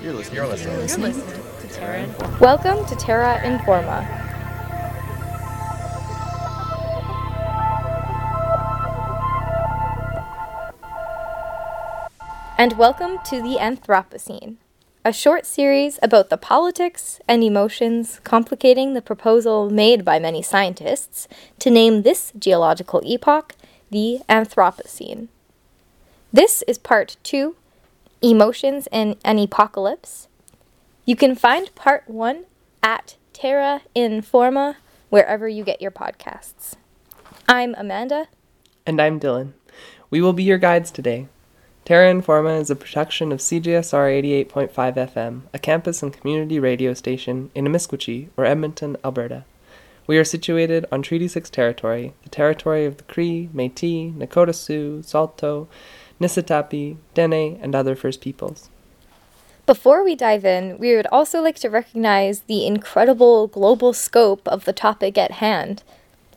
You're listening. You're listening. You're listening to Terra Informa. Welcome to Terra Informa. And welcome to the Anthropocene, a short series about the politics and emotions complicating the proposal made by many scientists to name this geological epoch the Anthropocene. This is part two Emotions in an Apocalypse. You can find part one at Terra Informa, wherever you get your podcasts. I'm Amanda. And I'm Dylan. We will be your guides today. Terra Informa is a production of CJSR 88.5 FM, a campus and community radio station in Amiskwaciy, or Edmonton, Alberta. We are situated on Treaty 6 territory, the territory of the Cree, Métis, Nakota Sioux, Saulteaux, Niitsitapi, Dene, and other First Peoples. Before we dive in, we would also like to recognize the incredible global scope of the topic at hand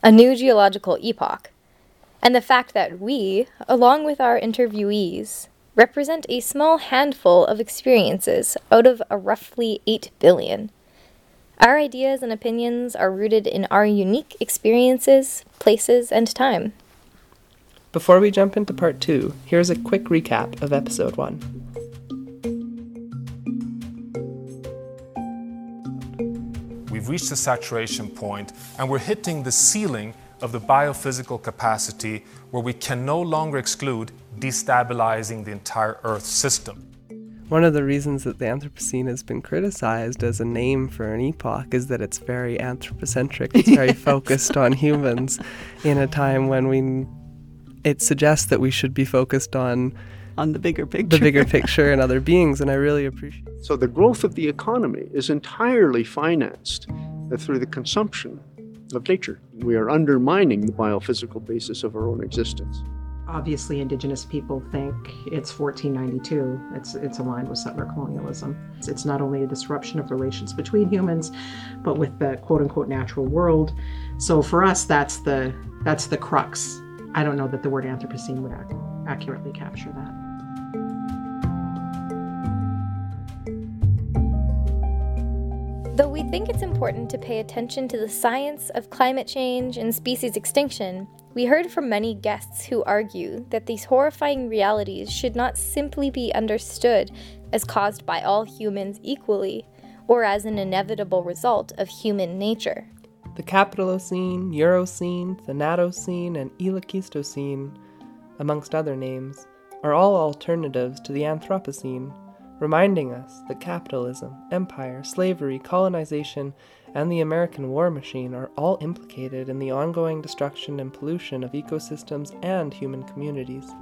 a new geological epoch, and the fact that we, along with our interviewees, represent a small handful of experiences out of a roughly 8 billion. Our ideas and opinions are rooted in our unique experiences, places, and time. Before we jump into part two, here's a quick recap of episode one. We've reached a saturation point and we're hitting the ceiling of the biophysical capacity where we can no longer exclude destabilizing the entire Earth system. One of the reasons that the Anthropocene has been criticized as a name for an epoch is that it's very anthropocentric. It's very focused on humans in a time when we it suggests that we should be focused on on the bigger picture. the bigger picture and other beings and I really appreciate So the growth of the economy is entirely financed through the consumption of nature. We are undermining the biophysical basis of our own existence. Obviously, Indigenous people think it's 1492. It's it's aligned with settler colonialism. It's, it's not only a disruption of relations between humans, but with the quote unquote natural world. So for us, that's the that's the crux. I don't know that the word Anthropocene would ac- accurately capture that. Though we think it's important to pay attention to the science of climate change and species extinction, we heard from many guests who argue that these horrifying realities should not simply be understood as caused by all humans equally, or as an inevitable result of human nature. The Capitalocene, Eurocene, Thanatocene, and Elachistocene, amongst other names, are all alternatives to the Anthropocene, reminding us that capitalism, empire, slavery, colonization, and the American war machine are all implicated in the ongoing destruction and pollution of ecosystems and human communities.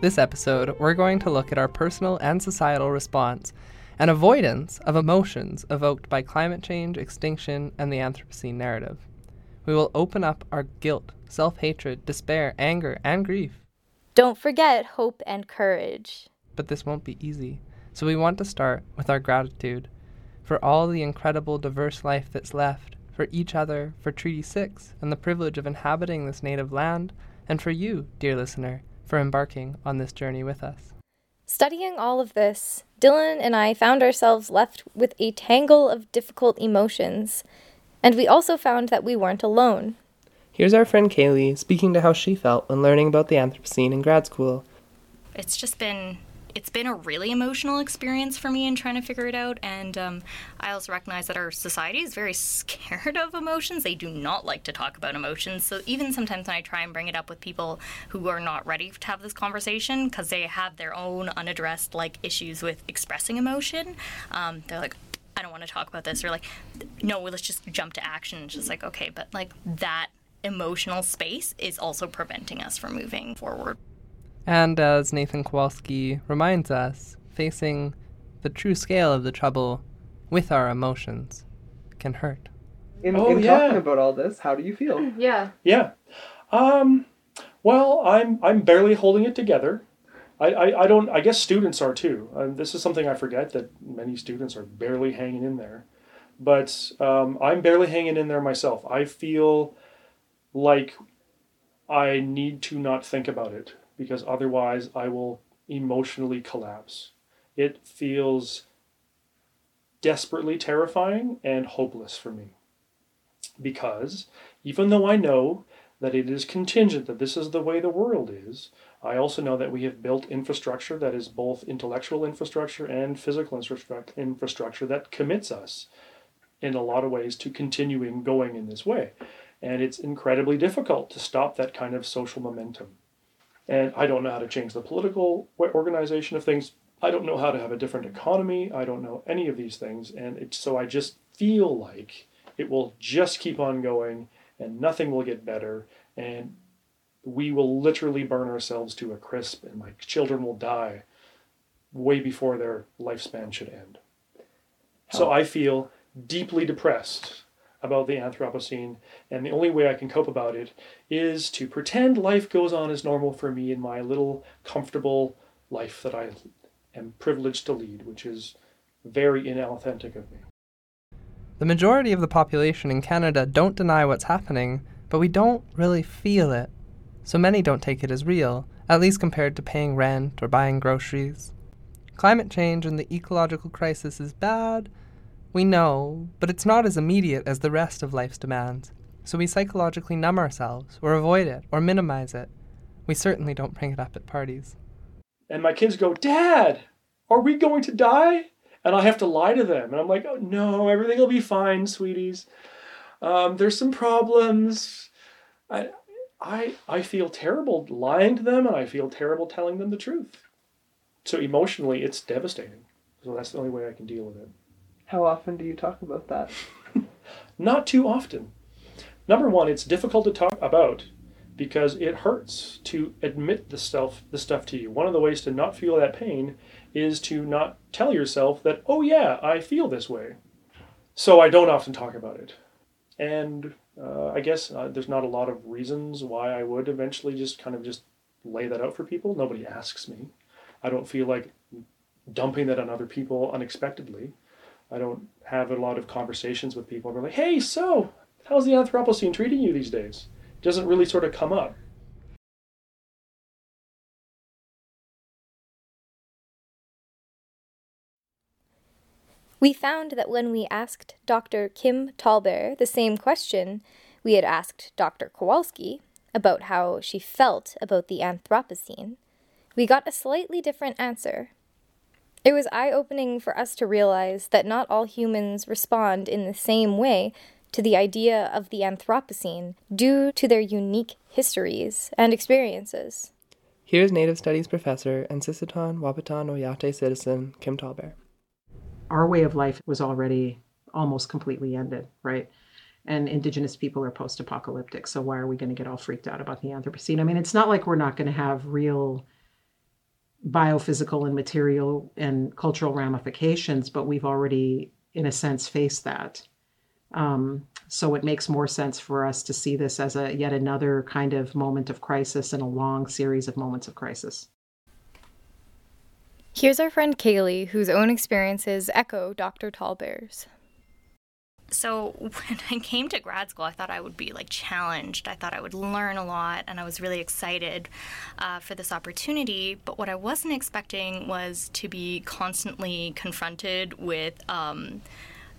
This episode, we're going to look at our personal and societal response and avoidance of emotions evoked by climate change, extinction, and the Anthropocene narrative. We will open up our guilt, self hatred, despair, anger, and grief. Don't forget hope and courage. But this won't be easy, so we want to start with our gratitude for all the incredible, diverse life that's left, for each other, for Treaty 6, and the privilege of inhabiting this native land, and for you, dear listener, for embarking on this journey with us. Studying all of this, Dylan and I found ourselves left with a tangle of difficult emotions, and we also found that we weren't alone. Here's our friend Kaylee speaking to how she felt when learning about the Anthropocene in grad school. It's just been it's been a really emotional experience for me in trying to figure it out. And um, I also recognize that our society is very scared of emotions. They do not like to talk about emotions. So even sometimes when I try and bring it up with people who are not ready to have this conversation because they have their own unaddressed like issues with expressing emotion, um, they're like. I don't want to talk about this, or like, no, let's just jump to action. It's just like, okay, but like that emotional space is also preventing us from moving forward. And as Nathan Kowalski reminds us, facing the true scale of the trouble with our emotions can hurt. In, Oh, in yeah. talking about all this, how do you feel? Yeah. Yeah. Um, well, I'm I'm barely holding it together. I, I, I don't. I guess students are too. Um, this is something I forget that many students are barely hanging in there. But um, I'm barely hanging in there myself. I feel like I need to not think about it because otherwise I will emotionally collapse. It feels desperately terrifying and hopeless for me. Because even though I know that it is contingent, that this is the way the world is, I also know that we have built infrastructure that is both intellectual infrastructure and physical infrastructure that commits us in a lot of ways to continuing going in this way. And it's incredibly difficult to stop that kind of social momentum. And I don't know how to change the political organization of things. I don't know how to have a different economy. I don't know any of these things. And it, so I just feel like it will just keep on going and nothing will get better. And we will literally burn ourselves to a crisp and my children will die way before their lifespan should end. So I feel deeply depressed about the Anthropocene, and the only way I can cope about it is to pretend life goes on as normal for me in my little comfortable life that I am privileged to lead, which is very inauthentic of me. The majority of the population in Canada don't deny what's happening, but we don't really feel it. So many don't take it as real, at least compared to paying rent or buying groceries. Climate change and the ecological crisis is bad, we know, but it's not as immediate as the rest of life's demands, so we psychologically numb ourselves, or avoid it, or minimize it. We certainly don't bring it up at parties. And my kids go, Dad, are we going to die? And I have to lie to them. And I'm like, oh, no, everything will be fine, sweeties. Um, there's some problems. I, I, I feel terrible lying to them, and I feel terrible telling them the truth. So emotionally, it's devastating. So that's the only way I can deal with it. How often do you talk about that? Not too often. Number one, it's difficult to talk about because it hurts to admit the stuff the stuff to you. One of the ways to not feel that pain is to not tell yourself that, oh yeah, I feel this way. So I don't often talk about it. And uh, I guess uh, there's not a lot of reasons why I would eventually just kind of just lay that out for people. Nobody asks me. I don't feel like dumping that on other people unexpectedly. I don't have a lot of conversations with people. They're like, hey, so how's the Anthropocene treating you these days? It doesn't really sort of come up. We found that when we asked Dr. Kim TallBear the same question we had asked Dr. Kowalski about how she felt about the Anthropocene, we got a slightly different answer. It was eye opening for us to realize that not all humans respond in the same way to the idea of the Anthropocene due to their unique histories and experiences. Here's Native Studies professor and Sisseton Wahpeton Oyate citizen Kim TallBear. Our way of life was already almost completely ended, right? And indigenous people are post apocalyptic. So why are we going to get all freaked out about the Anthropocene? I mean, it's not like we're not going to have real biophysical and material and cultural ramifications, but we've already, in a sense, faced that. Um, so it makes more sense for us to see this as a yet another kind of moment of crisis in a long series of moments of crisis. Here's our friend Kaylee, whose own experiences echo Dr. Tallbear's so when I came to grad school, I thought I would be like challenged. I thought I would learn a lot, and I was really excited uh, for this opportunity. But what I wasn't expecting was to be constantly confronted with. Um,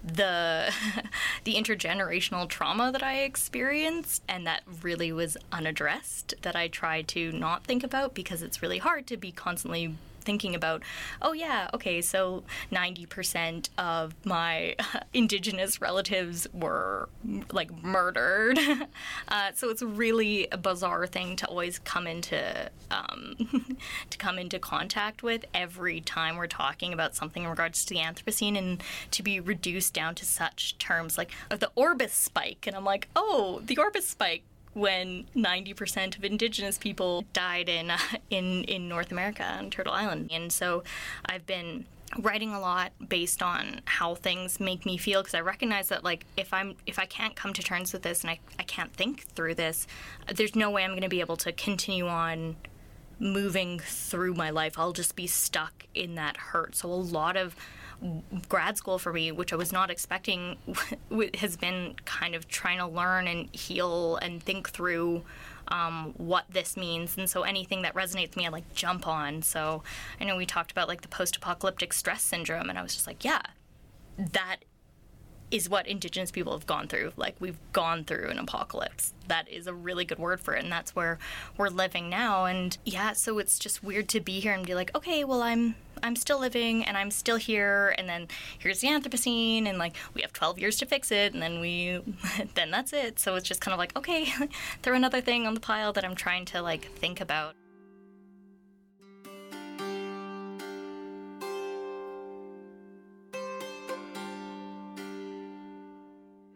the the intergenerational trauma that I experienced and that really was unaddressed that I tried to not think about because it's really hard to be constantly thinking about, oh yeah, okay, so 90% of my indigenous relatives were like murdered. uh, so it's really a bizarre thing to always come into um, to come into contact with every time we're talking about something in regards to the Anthropocene, and to be reduced down to such terms like the Orbis spike, and I'm like, oh, the Orbis spike when 90% of indigenous people died in uh, in in North America on Turtle Island. And so I've been writing a lot based on how things make me feel because I recognize that like if I'm if I can't come to terms with this and I, I can't think through this, there's no way I'm going to be able to continue on moving through my life. I'll just be stuck in that hurt. So a lot of grad school for me, which I was not expecting, has been kind of trying to learn and heal and think through um, what this means. And so anything that resonates with me, I like jump on. So I know we talked about like the post apocalyptic stress syndrome, and I was just like, yeah, that is what indigenous people have gone through. Like we've gone through an apocalypse. That is a really good word for it, and that's where we're living now. And yeah, so it's just weird to be here and be like, okay, well I'm I'm still living and I'm still here, and then here's the Anthropocene, and like we have 12 years to fix it, and then we then that's it. So it's just kind of like, okay, throw another thing on the pile that I'm trying to like think about.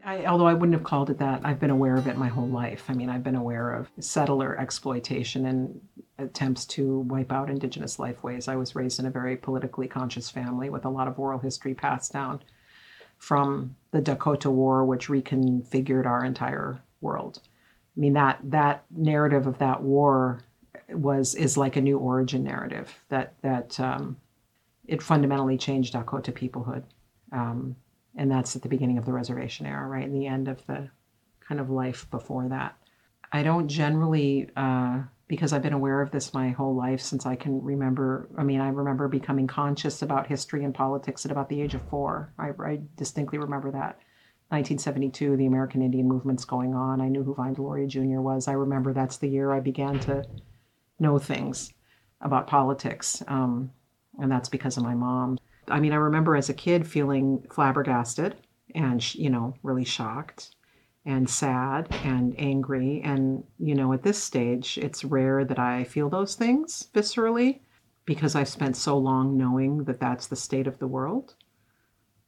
I, although I wouldn't have called it that, I've been aware of it my whole life. I mean, I've been aware of settler exploitation and attempts to wipe out indigenous lifeways. I was raised in a very politically conscious family with a lot of oral history passed down from the Dakota War, which reconfigured our entire world. I mean, that that narrative of that war was is like a new origin narrative that that um, it fundamentally changed Dakota peoplehood. Um, and that's at the beginning of the reservation era, right? And the end of the kind of life before that. I don't generally, uh, because I've been aware of this my whole life since I can remember. I mean, I remember becoming conscious about history and politics at about the age of four. I, I distinctly remember that. 1972, the American Indian movement's going on. I knew who Vine Deloria Jr. was. I remember that's the year I began to know things about politics. Um, and that's because of my mom. I mean, I remember as a kid feeling flabbergasted and, you know, really shocked and sad and angry. And, you know, at this stage, it's rare that I feel those things viscerally because I've spent so long knowing that that's the state of the world.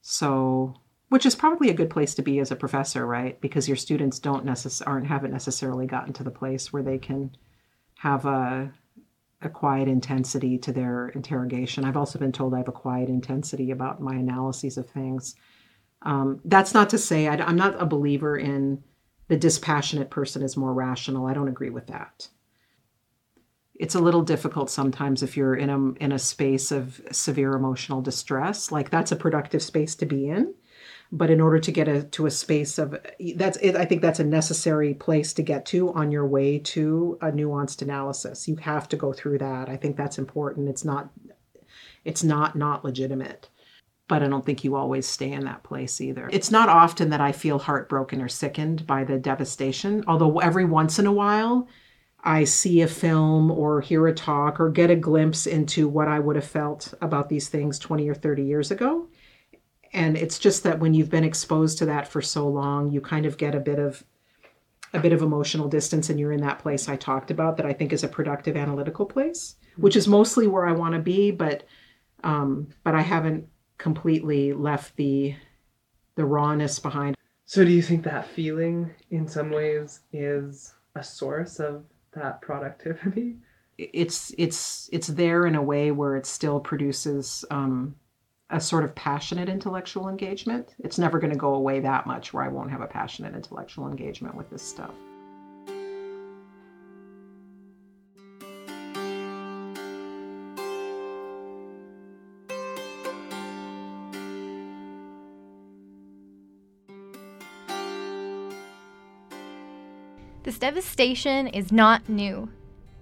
So, which is probably a good place to be as a professor, right? Because your students don't necess- aren't haven't necessarily gotten to the place where they can have a a quiet intensity to their interrogation. I've also been told I have a quiet intensity about my analyses of things. Um, that's not to say I, I'm not a believer in the dispassionate person is more rational. I don't agree with that. It's a little difficult sometimes if you're in a in a space of severe emotional distress. Like that's a productive space to be in but in order to get a, to a space of that's it, I think that's a necessary place to get to on your way to a nuanced analysis. You have to go through that. I think that's important. It's not it's not not legitimate. But I don't think you always stay in that place either. It's not often that I feel heartbroken or sickened by the devastation, although every once in a while I see a film or hear a talk or get a glimpse into what I would have felt about these things 20 or 30 years ago and it's just that when you've been exposed to that for so long you kind of get a bit of a bit of emotional distance and you're in that place i talked about that i think is a productive analytical place which is mostly where i want to be but um, but i haven't completely left the the rawness behind. So do you think that feeling in some ways is a source of that productivity? It's it's it's there in a way where it still produces um, a sort of passionate intellectual engagement. It's never going to go away that much where I won't have a passionate intellectual engagement with this stuff. This devastation is not new.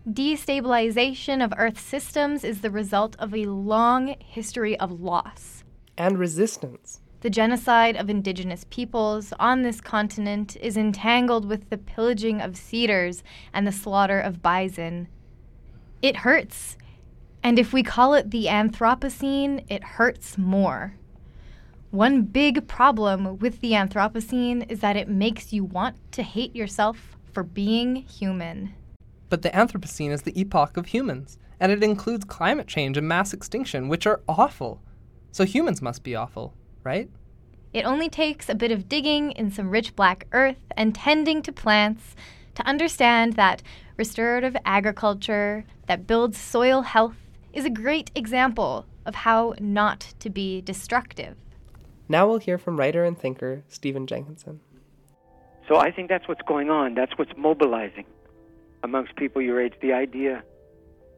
Destabilization of Earth's systems is the result of a long history of loss and resistance. The genocide of indigenous peoples on this continent is entangled with the pillaging of cedars and the slaughter of bison. It hurts, and if we call it the Anthropocene, it hurts more. One big problem with the Anthropocene is that it makes you want to hate yourself for being human. But the Anthropocene is the epoch of humans, and it includes climate change and mass extinction, which are awful. So humans must be awful, right? It only takes a bit of digging in some rich black earth and tending to plants to understand that restorative agriculture that builds soil health is a great example of how not to be destructive. Now we'll hear from writer and thinker Stephen Jenkinson. So I think that's what's going on. That's what's mobilizing amongst people your age the idea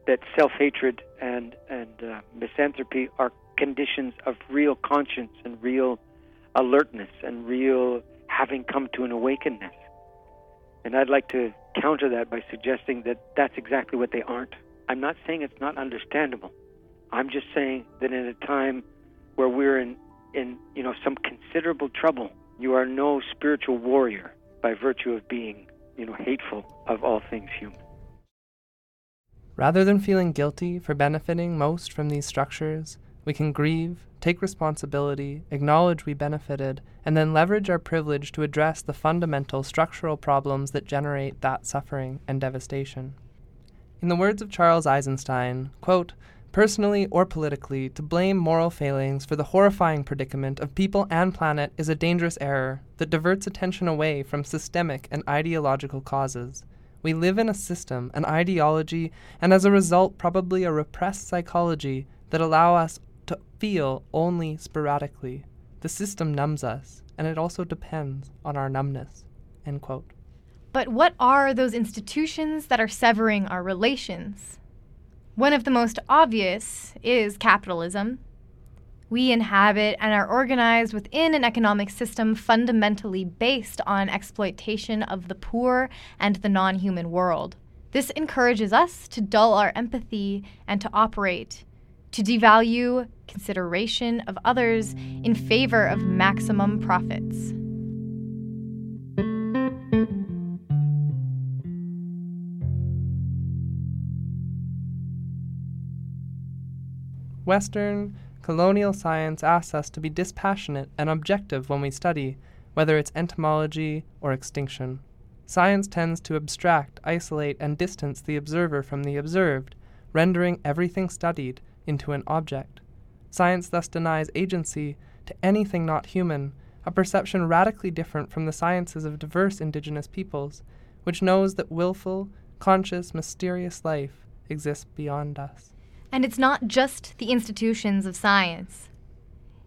that self hatred and and uh, misanthropy are conditions of real conscience and real alertness and real having come to an awakeness. And I'd like to counter that by suggesting that that's exactly what they aren't. I'm not saying it's not understandable. I'm just saying that in a time where we're in, in you know some considerable trouble, you are no spiritual warrior by virtue of being you know hateful of all things human. Rather than feeling guilty for benefiting most from these structures, we can grieve, take responsibility, acknowledge we benefited, and then leverage our privilege to address the fundamental structural problems that generate that suffering and devastation. In the words of Charles Eisenstein, quote, Personally or politically, to blame moral failings for the horrifying predicament of people and planet is a dangerous error that diverts attention away from systemic and ideological causes. We live in a system, an ideology, and as a result, probably a repressed psychology that allow us to feel only sporadically. The system numbs us, and it also depends on our numbness. End quote. But what are those institutions that are severing our relations? One of the most obvious is capitalism. We inhabit and are organized within an economic system fundamentally based on exploitation of the poor and the non human world. This encourages us to dull our empathy and to operate, to devalue consideration of others in favor of maximum profits. Western, colonial science asks us to be dispassionate and objective when we study, whether it's entomology or extinction. Science tends to abstract, isolate, and distance the observer from the observed, rendering everything studied into an object. Science thus denies agency to anything not human, a perception radically different from the sciences of diverse indigenous peoples, which knows that willful, conscious, mysterious life exists beyond us. And it's not just the institutions of science.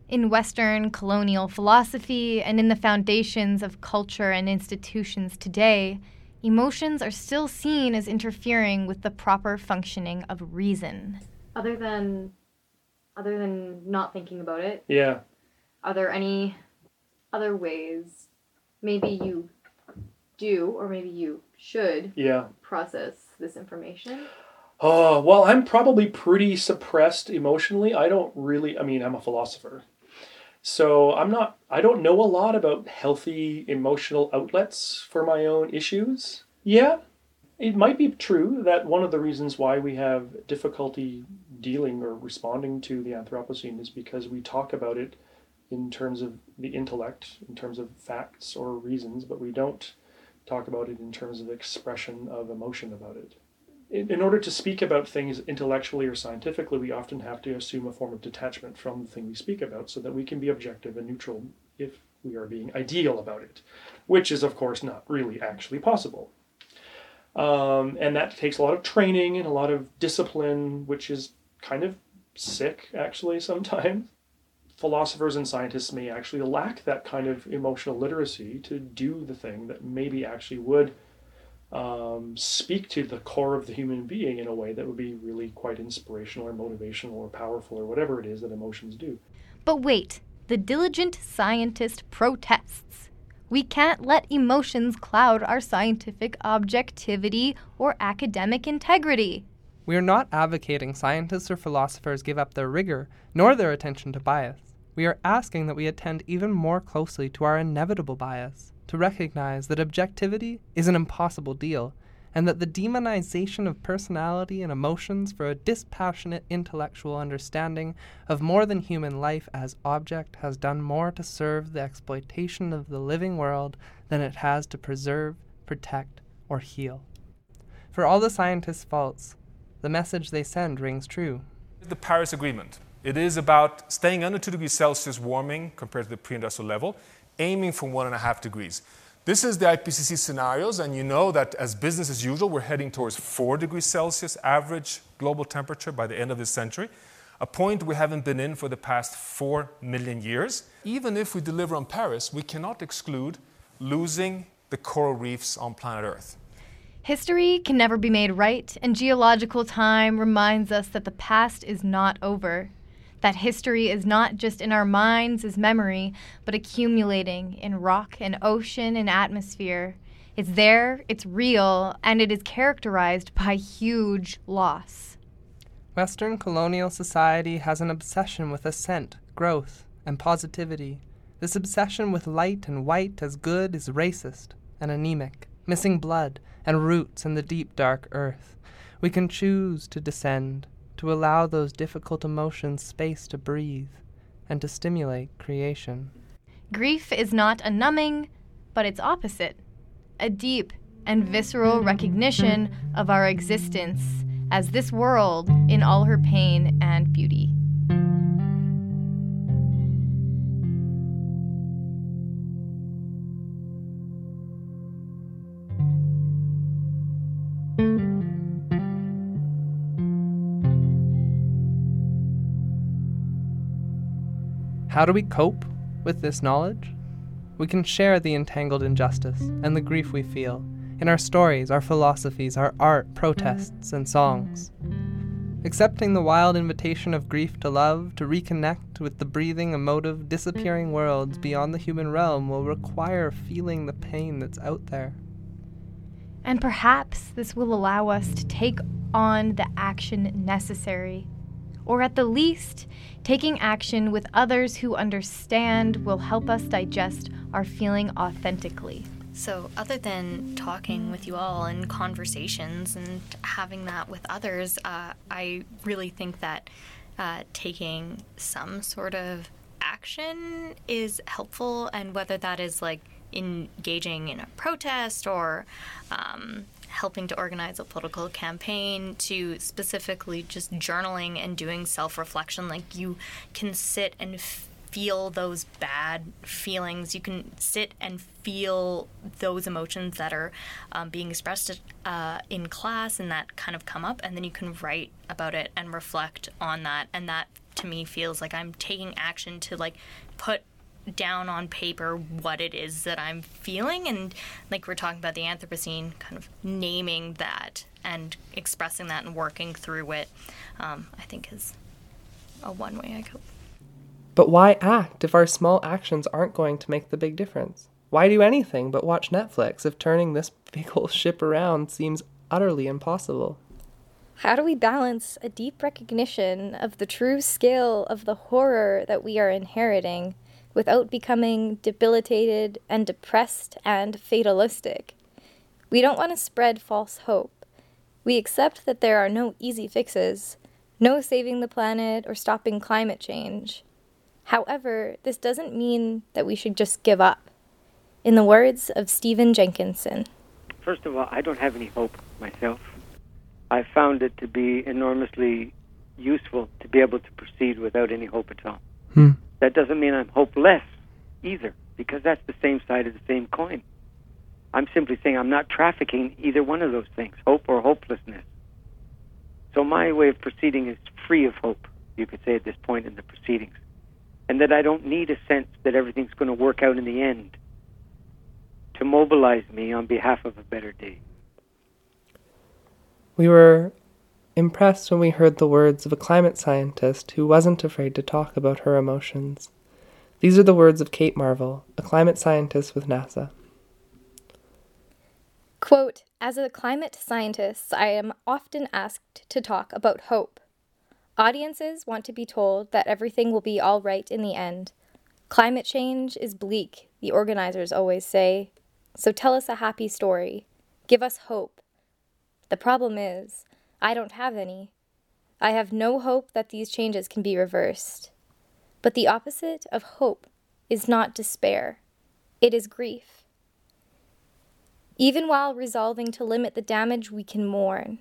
In Western colonial philosophy and in the foundations of culture and institutions today, emotions are still seen as interfering with the proper functioning of reason. Other than other than not thinking about it, Yeah. are there any other ways maybe you do or maybe you should Yeah. process this information? Oh, well, I'm probably pretty suppressed emotionally. I don't really, I mean, I'm a philosopher. So I'm not, I don't know a lot about healthy emotional outlets for my own issues. Yeah, it might be true that one of the reasons why we have difficulty dealing or responding to the Anthropocene is because we talk about it in terms of the intellect, in terms of facts or reasons, but we don't talk about it in terms of expression of emotion about it in, in order to speak about things intellectually or scientifically, we often have to assume a form of detachment from the thing we speak about so that we can be objective and neutral if we are being ideal about it, which is, of course, not really actually possible. Um, and that takes a lot of training and a lot of discipline, which is kind of sick, actually, sometimes. Philosophers and scientists may actually lack that kind of emotional literacy to do the thing that maybe actually would um, speak to the core of the human being in a way that would be really quite inspirational or motivational or powerful or whatever it is that emotions do. But wait, the diligent scientist protests. We can't let emotions cloud our scientific objectivity or academic integrity. We are not advocating scientists or philosophers give up their rigor, nor their attention to bias. We are asking that we attend even more closely to our inevitable bias, to recognize that objectivity is an impossible deal, and that the demonization of personality and emotions for a dispassionate intellectual understanding of more than human life as object has done more to serve the exploitation of the living world than it has to preserve, protect, or heal. For all the scientists' faults, the message they send rings true. The Paris Agreement. It is about staying under 2 degrees Celsius warming compared to the pre industrial level, aiming for 1.5 degrees. This is the IPCC scenarios, and you know that as business as usual, we're heading towards 4 degrees Celsius average global temperature by the end of this century, a point we haven't been in for the past 4 million years. Even if we deliver on Paris, we cannot exclude losing the coral reefs on planet Earth. History can never be made right, and geological time reminds us that the past is not over. That history is not just in our minds as memory, but accumulating in rock and ocean and atmosphere. It's there, it's real, and it is characterized by huge loss. Western colonial society has an obsession with ascent, growth, and positivity. This obsession with light and white as good is racist and anemic, missing blood and roots in the deep dark earth. We can choose to descend, to allow those difficult emotions space to breathe, and to stimulate creation. Grief is not a numbing, but its opposite a deep and visceral recognition of our existence as this world in all her pain and beauty. How do we cope with this knowledge? We can share the entangled injustice and the grief we feel in our stories, our philosophies, our art, protests, and songs. Accepting the wild invitation of grief to love, to reconnect with the breathing, emotive, disappearing worlds beyond the human realm will require feeling the pain that's out there. And perhaps this will allow us to take on the action necessary. Or at the least, taking action with others who understand will help us digest our feeling authentically. So, other than talking with you all and conversations and having that with others, uh, I really think that uh, taking some sort of action is helpful, and whether that is like engaging in a protest or um, helping to organize a political campaign to specifically just journaling and doing self reflection, like you can sit and feel those bad feelings. You can sit and feel those emotions that are um, being expressed uh, in class and that kind of come up, and then you can write about it and reflect on that. And that to me feels like I'm taking action to like put down on paper what it is that I'm feeling. And like we're talking about the Anthropocene, kind of naming that and expressing that and working through it, um, I think is a one way I cope. But why act if our small actions aren't going to make the big difference? Why do anything but watch Netflix if turning this big old ship around seems utterly impossible? How do we balance a deep recognition of the true scale of the horror that we are inheriting without becoming debilitated and depressed and fatalistic? We don't want to spread false hope. We accept that there are no easy fixes, no saving the planet or stopping climate change. However, this doesn't mean that we should just give up. In the words of Stephen Jenkinson First of all, I don't have any hope myself. I found it to be enormously useful to be able to proceed without any hope at all. Hmm. That doesn't mean I'm hopeless either, because that's the same side of the same coin. I'm simply saying I'm not trafficking either one of those things, hope or hopelessness. So my way of proceeding is free of hope, you could say at this point in the proceedings and that I don't need a sense that everything's going to work out in the end to mobilize me on behalf of a better day. We were impressed when we heard the words of a climate scientist who wasn't afraid to talk about her emotions. These are the words of Kate Marvel, a climate scientist with NASA. Quote As a climate scientist, I am often asked to talk about hope. Audiences want to be told that everything will be all right in the end. Climate change is bleak, the organizers always say. So tell us a happy story. Give us hope. The problem is, I don't have any. I have no hope that these changes can be reversed. But the opposite of hope is not despair, it is grief. Even while resolving to limit the damage, we can mourn.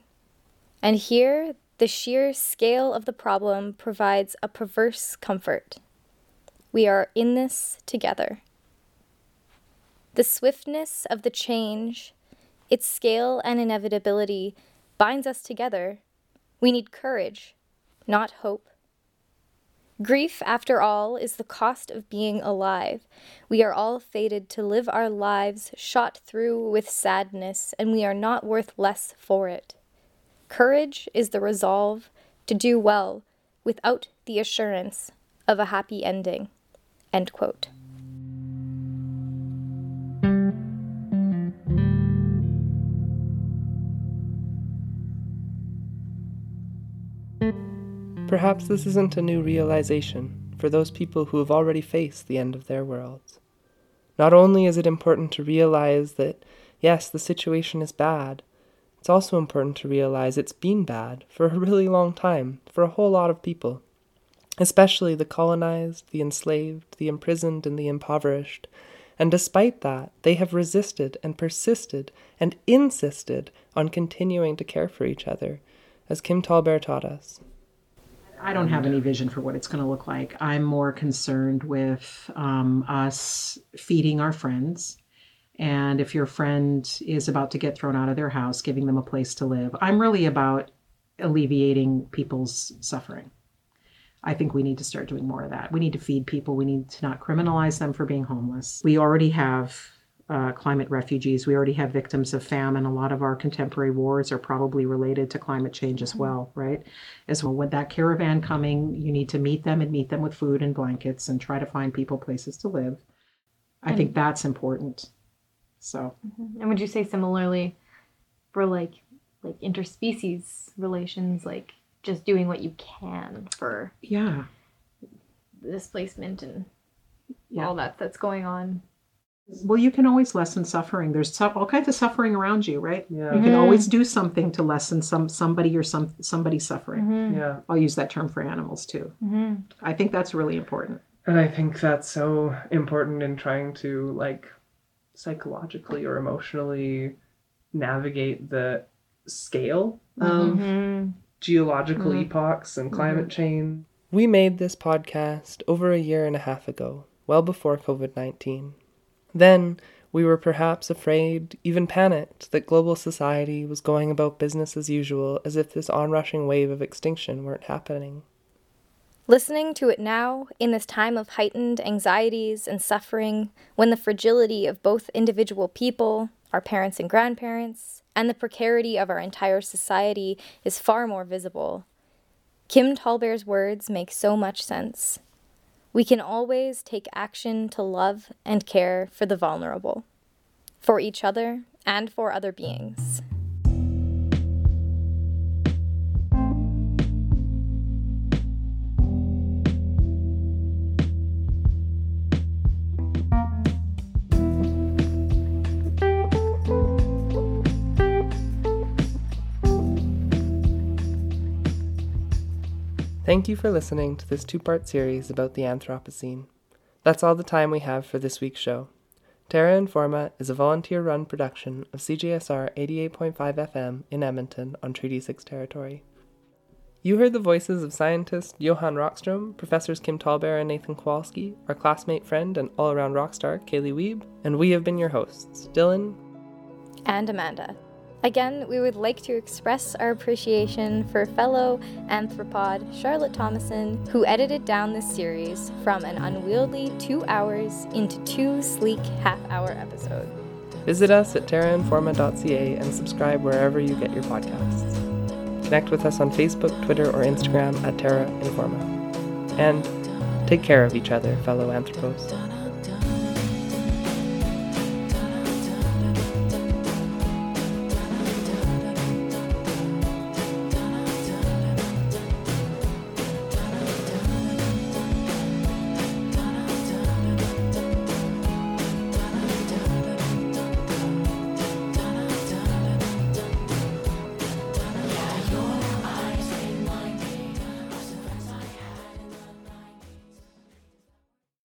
And here, the sheer scale of the problem provides a perverse comfort. We are in this together. The swiftness of the change, its scale and inevitability, binds us together. We need courage, not hope. Grief, after all, is the cost of being alive. We are all fated to live our lives shot through with sadness, and we are not worth less for it. Courage is the resolve to do well, without the assurance of a happy ending. End quote. Perhaps this isn't a new realization for those people who have already faced the end of their worlds. Not only is it important to realize that, yes, the situation is bad, it's also important to realize it's been bad for a really long time for a whole lot of people, especially the colonized, the enslaved, the imprisoned, and the impoverished. And despite that, they have resisted and persisted and insisted on continuing to care for each other, as Kim TallBear taught us. I don't have any vision for what it's going to look like. I'm more concerned with um, us feeding our friends. And if your friend is about to get thrown out of their house, giving them a place to live. I'm really about alleviating people's suffering. I think we need to start doing more of that. We need to feed people. We need to not criminalize them for being homeless. We already have uh, climate refugees. We already have victims of famine. A lot of our contemporary wars are probably related to climate change as well, right? As well, with that caravan coming, you need to meet them and meet them with food and blankets and try to find people places to live. I think that's important. So, And would you say similarly for like like interspecies relations, like just doing what you can for yeah, displacement and Yeah. all that that's going on? Well, you can always lessen suffering. There's su- all kinds of suffering around you, right? Yeah. You can mm-hmm. always do something to lessen some somebody or some somebody's suffering. Mm-hmm. Yeah. I'll use that term for animals too. Mm-hmm. I think that's really important. And I think that's so important in trying to like psychologically or emotionally navigate the scale mm-hmm. of Mm-hmm. geological epochs and climate change. We made this podcast over a year and a half ago, well before COVID 19. Then we were perhaps afraid, even panicked, that global society was going about business as usual as if this onrushing wave of extinction weren't happening. Listening to it now, in this time of heightened anxieties and suffering, when the fragility of both individual people, our parents and grandparents, and the precarity of our entire society is far more visible, Kim Tallbear's words make so much sense. We can always take action to love and care for the vulnerable, for each other, and for other beings. Thank you for listening to this two part series about the Anthropocene. That's all the time we have for this week's show. Terra Informa is a volunteer run production of CJSR 88.5 FM in Edmonton on Treaty 6 territory. You heard the voices of scientist Johan Rockstrom, professors Kim Tallbear and Nathan Kowalski, our classmate friend and all around rock star Kaylee Wiebe, and we have been your hosts, Dylan, and Amanda. Again, we would like to express our appreciation for fellow anthropod Charlotte Thomason, who edited down this series from an unwieldy two hours into two sleek half hour episodes. Visit us at terrainforma.ca and subscribe wherever you get your podcasts. Connect with us on Facebook, Twitter, or Instagram at Terra Informa. And take care of each other, fellow anthropos.